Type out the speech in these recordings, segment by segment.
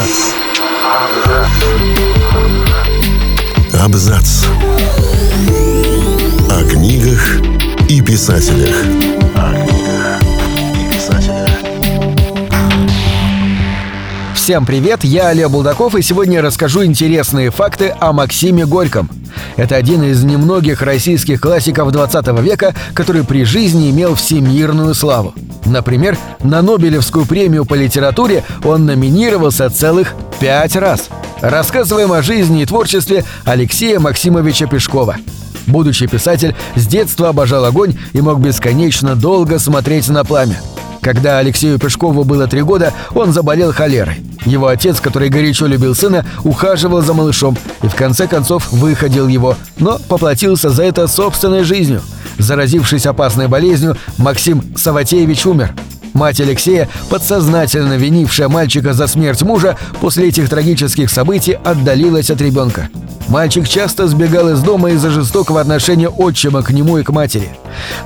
Абзац. Абзац. О книгах и писателях. О книгах и писателях. Всем привет, я Олег Булдаков, и сегодня я расскажу интересные факты о Максиме Горьком. Это один из немногих российских классиков 20 века, который при жизни имел всемирную славу. Например, на Нобелевскую премию по литературе он номинировался целых пять раз. Рассказываем о жизни и творчестве Алексея Максимовича Пешкова. Будущий писатель с детства обожал огонь и мог бесконечно долго смотреть на пламя. Когда Алексею Пешкову было три года, он заболел холерой. Его отец, который горячо любил сына, ухаживал за малышом и в конце концов выходил его, но поплатился за это собственной жизнью. Заразившись опасной болезнью, Максим Саватеевич умер. Мать Алексея, подсознательно винившая мальчика за смерть мужа, после этих трагических событий отдалилась от ребенка. Мальчик часто сбегал из дома из-за жестокого отношения отчима к нему и к матери.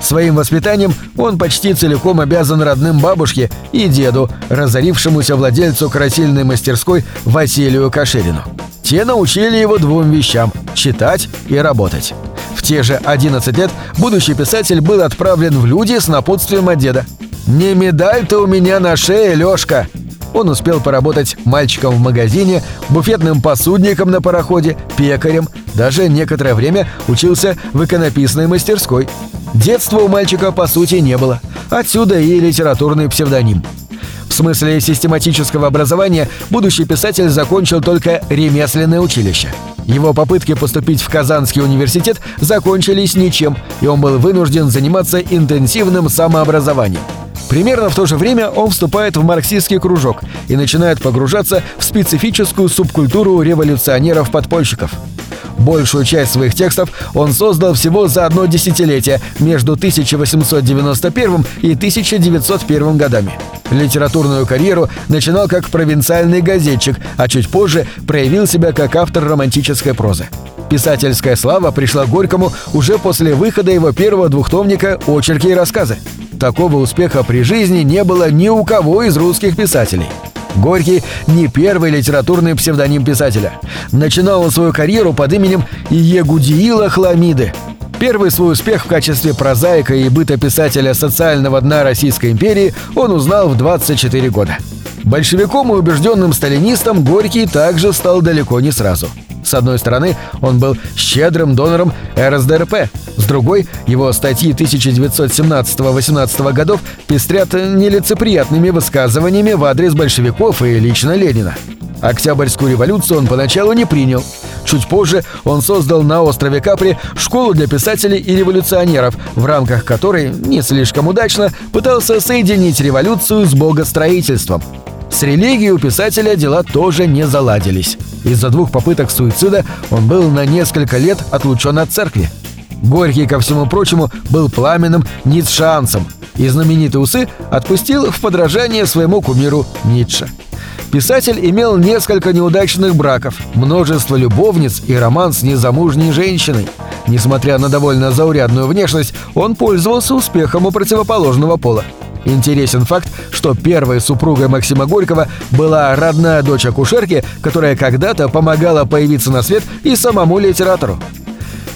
Своим воспитанием он почти целиком обязан родным бабушке и деду, разорившемуся владельцу красильной мастерской Василию Каширину. Те научили его двум вещам – читать и работать. В те же 11 лет будущий писатель был отправлен в люди с напутствием от деда. «Не медаль ты у меня на шее, Лёшка!» Он успел поработать мальчиком в магазине, буфетным посудником на пароходе, пекарем, даже некоторое время учился в иконописной мастерской. Детства у мальчика, по сути, не было. Отсюда и литературный псевдоним. В смысле систематического образования будущий писатель закончил только ремесленное училище. Его попытки поступить в Казанский университет закончились ничем, и он был вынужден заниматься интенсивным самообразованием. Примерно в то же время он вступает в марксистский кружок и начинает погружаться в специфическую субкультуру революционеров-подпольщиков. Большую часть своих текстов он создал всего за одно десятилетие между 1891 и 1901 годами. Литературную карьеру начинал как провинциальный газетчик, а чуть позже проявил себя как автор романтической прозы. Писательская слава пришла Горькому уже после выхода его первого двухтомника «Очерки и рассказы». Такого успеха при жизни не было ни у кого из русских писателей. Горький не первый литературный псевдоним писателя. Начинал он свою карьеру под именем Иегудиила Хламиды. Первый свой успех в качестве прозаика и бытописателя социального дна Российской империи он узнал в 24 года. Большевиком и убежденным сталинистом Горький также стал далеко не сразу. С одной стороны, он был щедрым донором РСДРП, с другой, его статьи 1917-18 годов пестрят нелицеприятными высказываниями в адрес большевиков и лично Ленина. Октябрьскую революцию он поначалу не принял. Чуть позже он создал на острове Капри школу для писателей и революционеров, в рамках которой, не слишком удачно, пытался соединить революцию с богостроительством. С религией у писателя дела тоже не заладились. Из-за двух попыток суицида он был на несколько лет отлучен от церкви. Горький, ко всему прочему, был пламенным ницшанцем и знаменитые усы отпустил в подражание своему кумиру Ницше. Писатель имел несколько неудачных браков, множество любовниц и роман с незамужней женщиной. Несмотря на довольно заурядную внешность, он пользовался успехом у противоположного пола. Интересен факт, что первой супругой Максима Горького была родная дочь акушерки, которая когда-то помогала появиться на свет и самому литератору.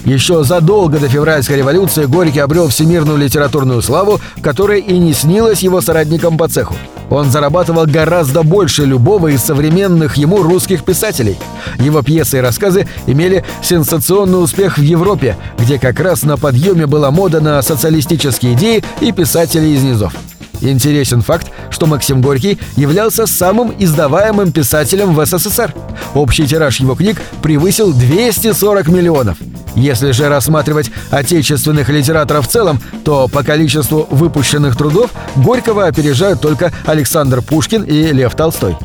Еще задолго до февральской революции Горький обрел всемирную литературную славу, которая и не снилась его соратникам по цеху. Он зарабатывал гораздо больше любого из современных ему русских писателей. Его пьесы и рассказы имели сенсационный успех в Европе, где как раз на подъеме была мода на социалистические идеи и писателей из низов. Интересен факт, что Максим Горький являлся самым издаваемым писателем в СССР. Общий тираж его книг превысил 240 миллионов. Если же рассматривать отечественных литераторов в целом, то по количеству выпущенных трудов Горького опережают только Александр Пушкин и Лев Толстой.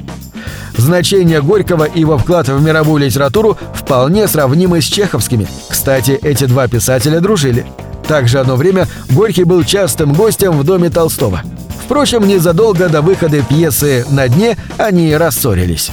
Значение Горького и его вклад в мировую литературу вполне сравнимы с чеховскими. Кстати, эти два писателя дружили. Также одно время Горький был частым гостем в доме Толстого. Впрочем, незадолго до выхода пьесы «На дне» они рассорились.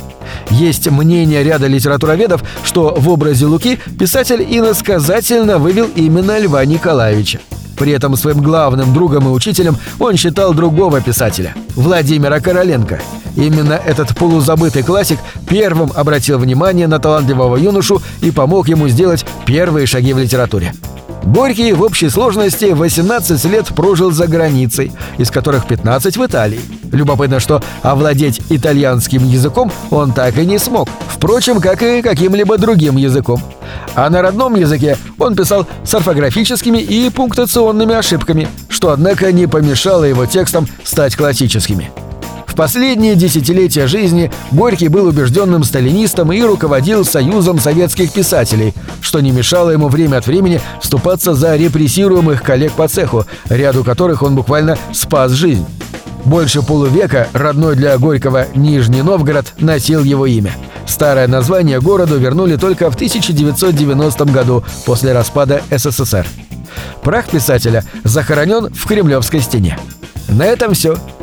Есть мнение ряда литературоведов, что в образе Луки писатель иносказательно вывел именно Льва Николаевича. При этом своим главным другом и учителем он считал другого писателя – Владимира Короленко. Именно этот полузабытый классик первым обратил внимание на талантливого юношу и помог ему сделать первые шаги в литературе. Горький в общей сложности 18 лет прожил за границей, из которых 15 в Италии. Любопытно, что овладеть итальянским языком он так и не смог, впрочем, как и каким-либо другим языком. А на родном языке он писал с орфографическими и пунктуационными ошибками, что, однако, не помешало его текстам стать классическими. В последние десятилетия жизни Горький был убежденным сталинистом и руководил Союзом советских писателей, что не мешало ему время от времени вступаться за репрессируемых коллег по цеху, ряду которых он буквально спас жизнь. Больше полувека родной для Горького Нижний Новгород носил его имя. Старое название городу вернули только в 1990 году после распада СССР. Прах писателя захоронен в Кремлевской стене. На этом все.